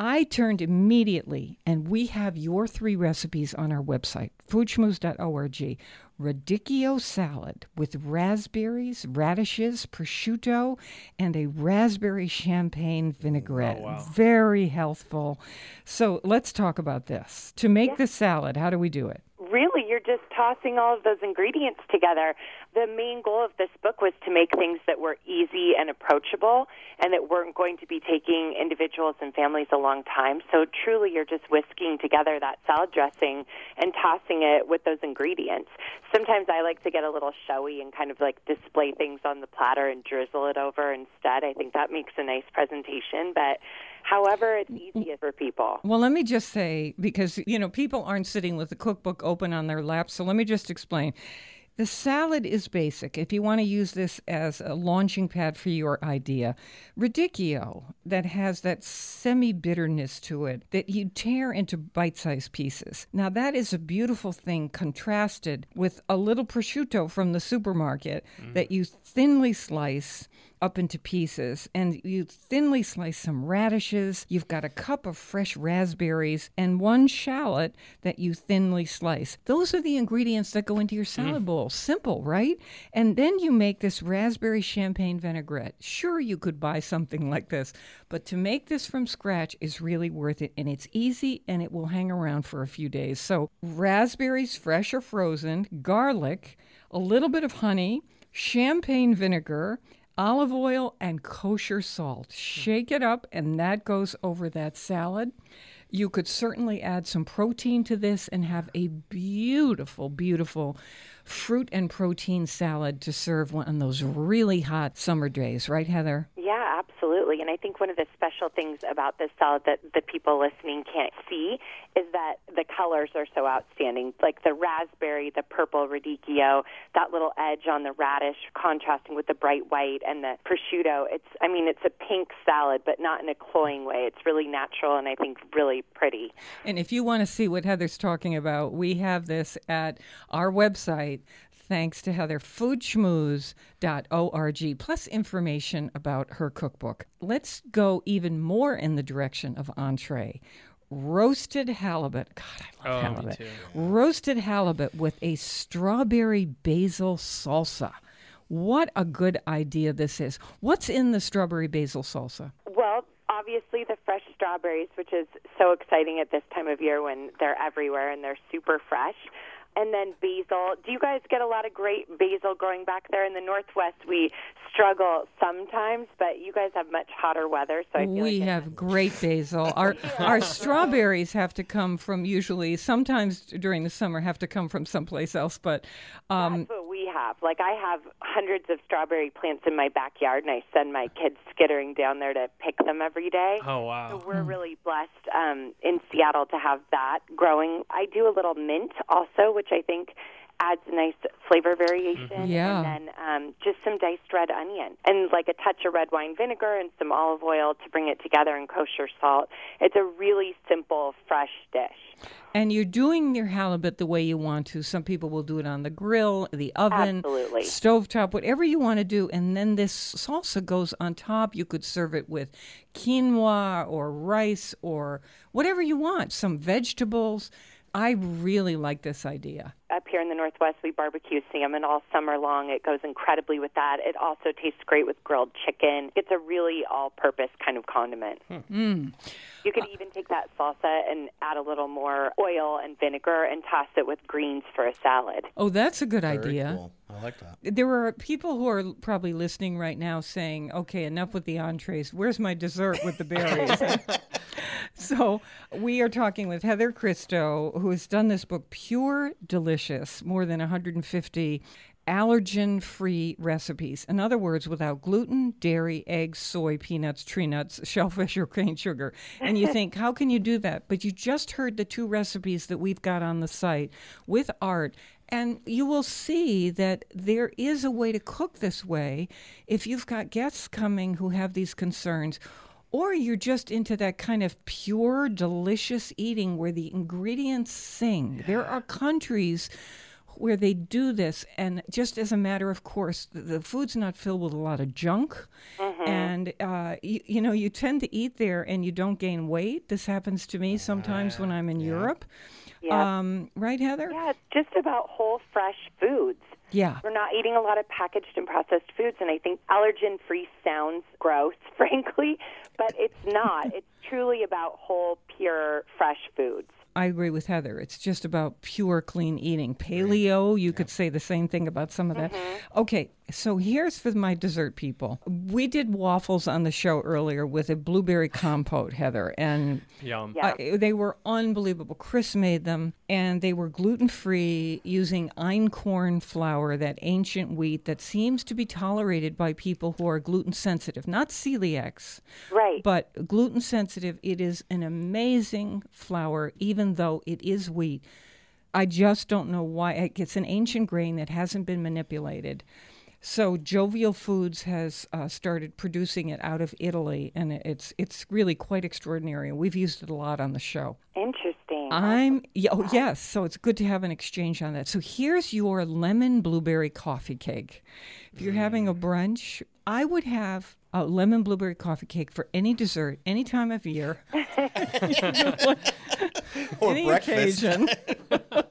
I turned immediately, and we have your three recipes on our website, foodschmooze.org. Radicchio salad with raspberries, radishes, prosciutto, and a raspberry champagne vinaigrette. Oh, wow. Very healthful. So let's talk about this. To make the salad, how do we do it? Really, you're just tossing all of those ingredients together. The main goal of this book was to make things that were easy and approachable and that weren't going to be taking individuals and families a long time. So truly, you're just whisking together that salad dressing and tossing it with those ingredients. Sometimes I like to get a little showy and kind of like display things on the platter and drizzle it over instead. I think that makes a nice presentation, but however it's easiest for people. Well, let me just say, because, you know, people aren't sitting with the cookbook open on their laps, so let me just explain. The salad is basic. If you want to use this as a launching pad for your idea, radicchio that has that semi bitterness to it that you tear into bite sized pieces. Now, that is a beautiful thing contrasted with a little prosciutto from the supermarket mm. that you thinly slice up into pieces and you thinly slice some radishes. You've got a cup of fresh raspberries and one shallot that you thinly slice. Those are the ingredients that go into your mm. salad bowl. Simple, right? And then you make this raspberry champagne vinaigrette. Sure, you could buy something like this, but to make this from scratch is really worth it and it's easy and it will hang around for a few days. So, raspberries, fresh or frozen, garlic, a little bit of honey, champagne vinegar, olive oil, and kosher salt. Shake it up, and that goes over that salad. You could certainly add some protein to this and have a beautiful, beautiful fruit and protein salad to serve on those really hot summer days, right, Heather? Absolutely. And I think one of the special things about this salad that the people listening can't see is that the colors are so outstanding. Like the raspberry, the purple radicchio, that little edge on the radish contrasting with the bright white and the prosciutto. It's I mean, it's a pink salad, but not in a cloying way. It's really natural and I think really pretty. And if you want to see what Heather's talking about, we have this at our website. Thanks to Heather, foodschmooze.org, plus information about her cookbook. Let's go even more in the direction of entree. Roasted halibut. God, I love Oh, me halibut. too. Roasted halibut with a strawberry basil salsa. What a good idea this is. What's in the strawberry basil salsa? Well, obviously the fresh strawberries, which is so exciting at this time of year when they're everywhere and they're super fresh. And then basil. Do you guys get a lot of great basil growing back there in the Northwest? We struggle sometimes, but you guys have much hotter weather, so I feel we like have great basil. Our our strawberries have to come from usually sometimes during the summer have to come from someplace else, but um, That's what we have. Like I have hundreds of strawberry plants in my backyard, and I send my kids skittering down there to pick them every day. Oh wow. So we're really blessed um, in Seattle to have that growing. I do a little mint also, which I think adds a nice flavor variation. Yeah. And then um, just some diced red onion and like a touch of red wine vinegar and some olive oil to bring it together and kosher salt. It's a really simple, fresh dish. and you're doing your halibut the way you want to. Some people will do it on the grill, the oven, Absolutely. stovetop, whatever you want to do, and then this salsa goes on top. You could serve it with quinoa or rice or whatever you want. Some vegetables. I really like this idea. up here in the Northwest, we barbecue salmon all summer long. It goes incredibly with that. It also tastes great with grilled chicken. It's a really all purpose kind of condiment. Hmm. Mm. You could even take that salsa and add a little more oil and vinegar and toss it with greens for a salad. Oh, that's a good Very idea. cool. I like that. There are people who are probably listening right now saying, okay, enough with the entrees. Where's my dessert with the berries? so, we are talking with Heather Christo, who has done this book, Pure Delicious, more than 150 allergen free recipes. In other words, without gluten, dairy, eggs, soy, peanuts, tree nuts, shellfish, or cane sugar. And you think, how can you do that? But you just heard the two recipes that we've got on the site with art. And you will see that there is a way to cook this way if you've got guests coming who have these concerns. Or you're just into that kind of pure, delicious eating where the ingredients sing. There are countries where they do this, and just as a matter of course, the, the food's not filled with a lot of junk, and uh, you, you know you tend to eat there and you don't gain weight. This happens to me sometimes when I'm in Europe. Yeah. Um, right, Heather? Yeah, it's just about whole, fresh foods. Yeah. We're not eating a lot of packaged and processed foods, and I think allergen free sounds gross, frankly, but it's not. it's truly about whole, pure, fresh foods. I agree with Heather. It's just about pure, clean eating. Paleo, you could say the same thing about some of that. Mm-hmm. Okay, so here's for my dessert people. We did waffles on the show earlier with a blueberry compote, Heather, and Yum. Yeah. uh, they were unbelievable. Chris made them, and they were gluten free using einkorn flour, that ancient wheat that seems to be tolerated by people who are gluten sensitive, not celiacs. Right. But gluten sensitive, it is an amazing flour, even though it is wheat. I just don't know why. It's an ancient grain that hasn't been manipulated. So Jovial Foods has uh, started producing it out of Italy, and it's it's really quite extraordinary. We've used it a lot on the show. Interesting. I'm oh, yes, so it's good to have an exchange on that. So here's your lemon blueberry coffee cake. If you're having a brunch, I would have a lemon blueberry coffee cake for any dessert, any time of year, Or any breakfast. occasion.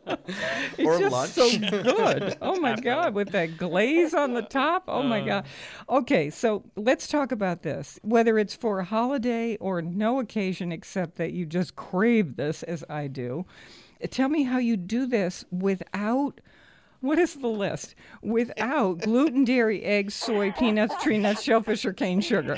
It's Or just lunch. so good. Oh my god, with that glaze on the top. Oh my um. god. Okay, so let's talk about this. Whether it's for a holiday or no occasion except that you just crave this as I do. Tell me how you do this without what is the list? Without gluten, dairy, eggs, soy, peanuts, tree nuts, shellfish, or cane sugar.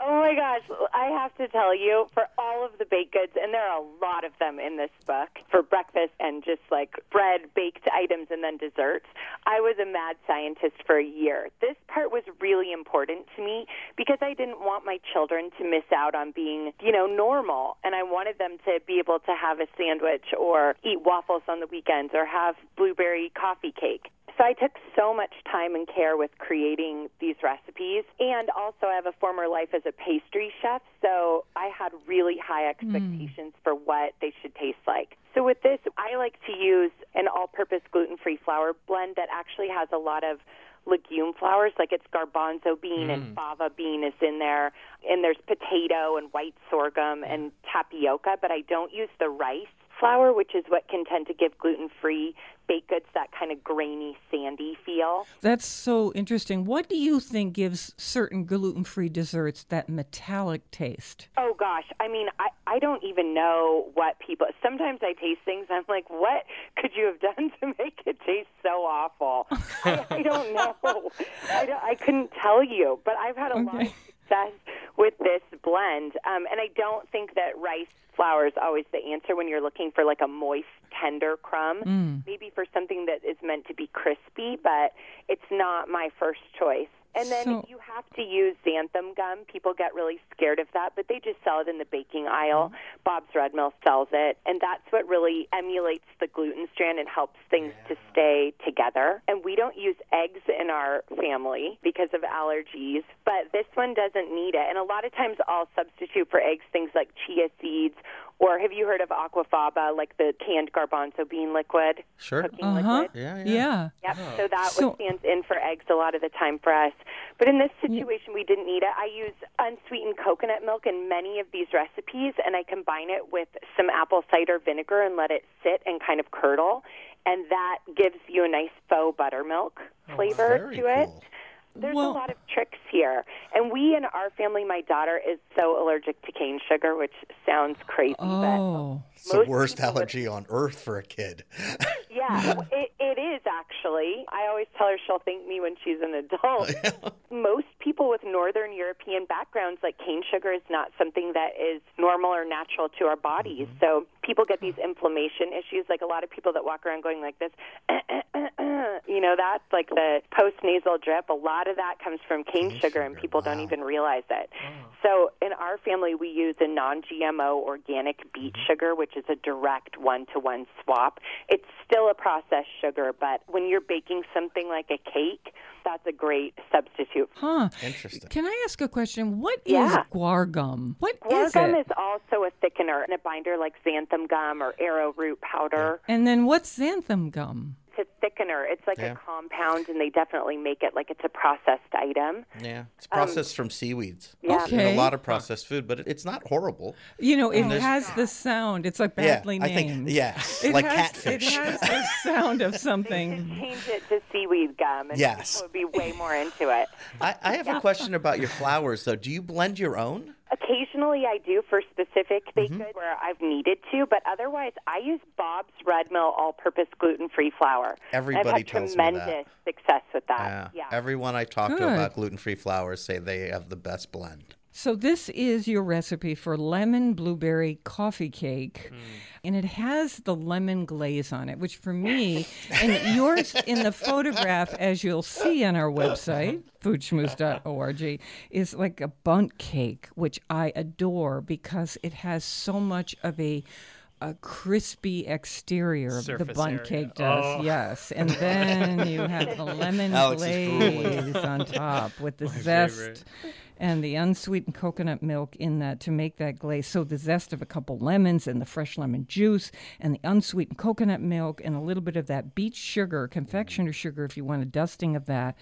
Oh my gosh, I have to tell you, for all of the baked goods, and there are a lot of them in this book, for breakfast and just like bread, baked items, and then desserts, I was a mad scientist for a year. This part was really important to me because I didn't want my children to miss out on being, you know, normal. And I wanted them to be able to have a sandwich or eat waffles on the weekends or have blueberry coffee cake. So I took so much time and care with creating these recipes. And also, I have a former life as a pastry chef, so I had really high expectations hmm. for what they should taste like. So with this, I like to use an all purpose gluten free flour blend that actually has a lot of legume flours, like it's garbanzo bean and hmm. fava bean is in there, and there's potato and white sorghum hmm. and tapioca, but I don't use the rice flour, which is what can tend to give gluten free baked goods that kind of grainy, sandy feel. That's so interesting. What do you think gives certain gluten free desserts that metallic taste? Oh gosh, I mean, I I don't even know what people. Sometimes I taste things. I'm like, what could you have done to make it taste so awful? I, I don't know. I don't, I couldn't tell you, but I've had a lot of Okay. success with this blend, um, and I don't think that rice flour is always the answer when you're looking for like a moist, tender crumb. Maybe for something that is meant to be crispy, but it's not my first choice. And then So- you have to use xanthan gum. People get really scared of that, but they just sell it in the baking aisle. Bob's Red Mill sells it, and that's what really emulates the gluten strand and helps things to stay together. And we don't use eggs in our family because of allergies, but this one doesn't need it. And a lot of times I'll substitute for eggs things like chia seeds or have you heard of aquafaba, like the canned garbanzo bean liquid? Sure. Cooking Uh huh. liquid? Yeah, yeah. Yeah. Yep. So that So- stands in for eggs a lot of the time for us. But in this situation, we didn't need it. I use unsweetened coconut milk in many of these recipes, and I combine it with some apple cider vinegar and let it sit and kind of curdle. And that gives you a nice faux buttermilk oh, flavor Very to it. cool. There's Well- a lot of tricks here. And we in our family, my daughter is so allergic to cane sugar, which sounds crazy, but Oh. It's the worst would- allergy on earth for a kid. Yeah, it, it is actually. I always tell her she'll thank me when she's an adult. Most people with Northern European backgrounds, like cane sugar, is not something that is normal or natural to our bodies. Mm-hmm. So people get these inflammation issues. Like a lot of people that walk around going like this, you know, that's like the post nasal drip. A lot of that comes from cane, sugar, and sugar, people don't even realize it. So in our family, we use a non-GMO organic beet mm-hmm. sugar, which is a direct one-to-one swap. It's still a processed sugar, but when you're baking something like a cake, that's a great substitute. Huh. Interesting. Can I ask a question? What is Yeah. guar gum? What Guar is gum it? is also a thickener and a binder like xanthan gum or arrowroot powder. and then what's xanthan gum? It's a thickener. It's like Yeah. a compound, and they definitely make it like it's a processed item. Yeah, it's um, processed from seaweeds. yeah. In a lot of processed food, but it's not horrible. You know, it has the sound. It's like Yeah, badly I named. think yes, It like has, catfish. It has the sound of something. change it to seaweed gum, and Yes. people would be way more into it. I, I have a question about your flours, though. Do you blend your own? Occasionally, I do for specific baked Mm-hmm. goods where I've needed to, but otherwise, I use Bob's Red Mill all-purpose gluten-free flour. Everybody I've had tells me that. tremendous success with that. Yeah. yeah. Everyone I talk to about gluten-free flours say they have the best blend. So this is your recipe for lemon blueberry coffee cake. Hmm. And it has the lemon glaze on it, which for me, and yours in the photograph, as you'll see on our website, foodschmooze.org, is like a Bundt cake, which I adore because it has so much of a a crispy exterior of the Surface bun area. cake does. Oh. Yes, and then you have the lemon Alex glaze on top with the My zest favorite. And the unsweetened coconut milk in that to make that glaze. So the zest of a couple lemons and the fresh lemon juice and the unsweetened coconut milk and a little bit of that beet sugar, confectioner sugar, if you want a dusting of that.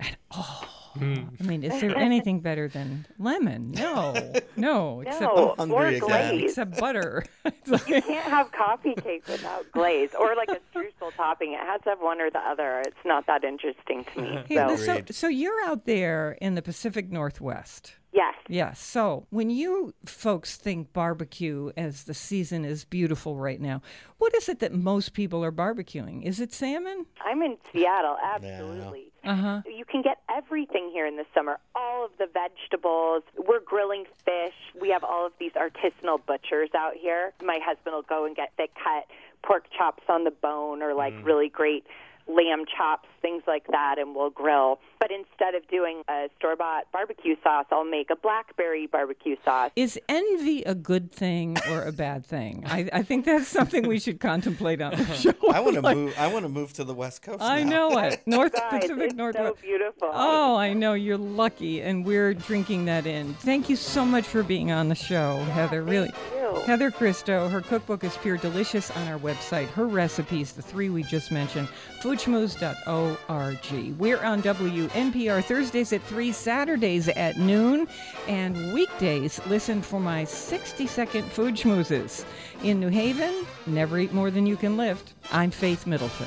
And oh, hmm. I mean, is there anything better than lemon? No, no, except No, hungry or again. glaze. except butter. You can't have coffee cake without glaze or like a streusel topping. It has to have one or the other. It's not that interesting to me. Hey, So, so, so you're out there in the Pacific Northwest. Yes. Yes. So when you folks think barbecue as the season is beautiful right now, what is it that most people are barbecuing? Is it salmon? I'm in Seattle, absolutely. Uh huh. You can get everything here in the summer. All of the vegetables. We're grilling fish. We have all of these artisanal butchers out here. My husband will go and get thick cut pork chops on the bone or like really great lamb chops, things like that, and we'll grill. But instead of doing a store bought barbecue sauce, I'll make a blackberry barbecue sauce. Is envy a good thing or a bad thing? I, I think that's something we should contemplate on the show. I want to Like, move. I want to move to the West Coast. I now. know it. North Guys, Pacific it's Northwest. so beautiful. Oh, I know you're lucky, and we're drinking that in. Thank you so much for being on the show, Heather. Really, you. Heather Christo. Her cookbook is pure delicious on our website. Her recipes, the three we just mentioned, foodschmooze.org. We're on WNPR Thursdays at three, Saturdays at noon, and weekdays. Listen for my 60-second food schmoozes in New Haven. Never eat more than you can lift. I'm Faith Middleton.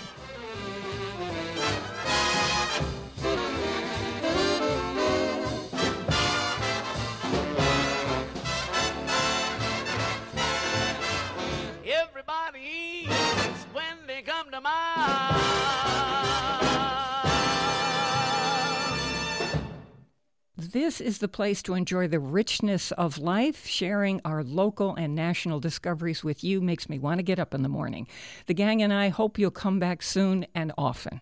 Everybody eats when they come to mind. This is the place to enjoy the richness of life. Sharing our local and national discoveries with you makes me want to get up in the morning. The gang and I hope you'll come back soon and often.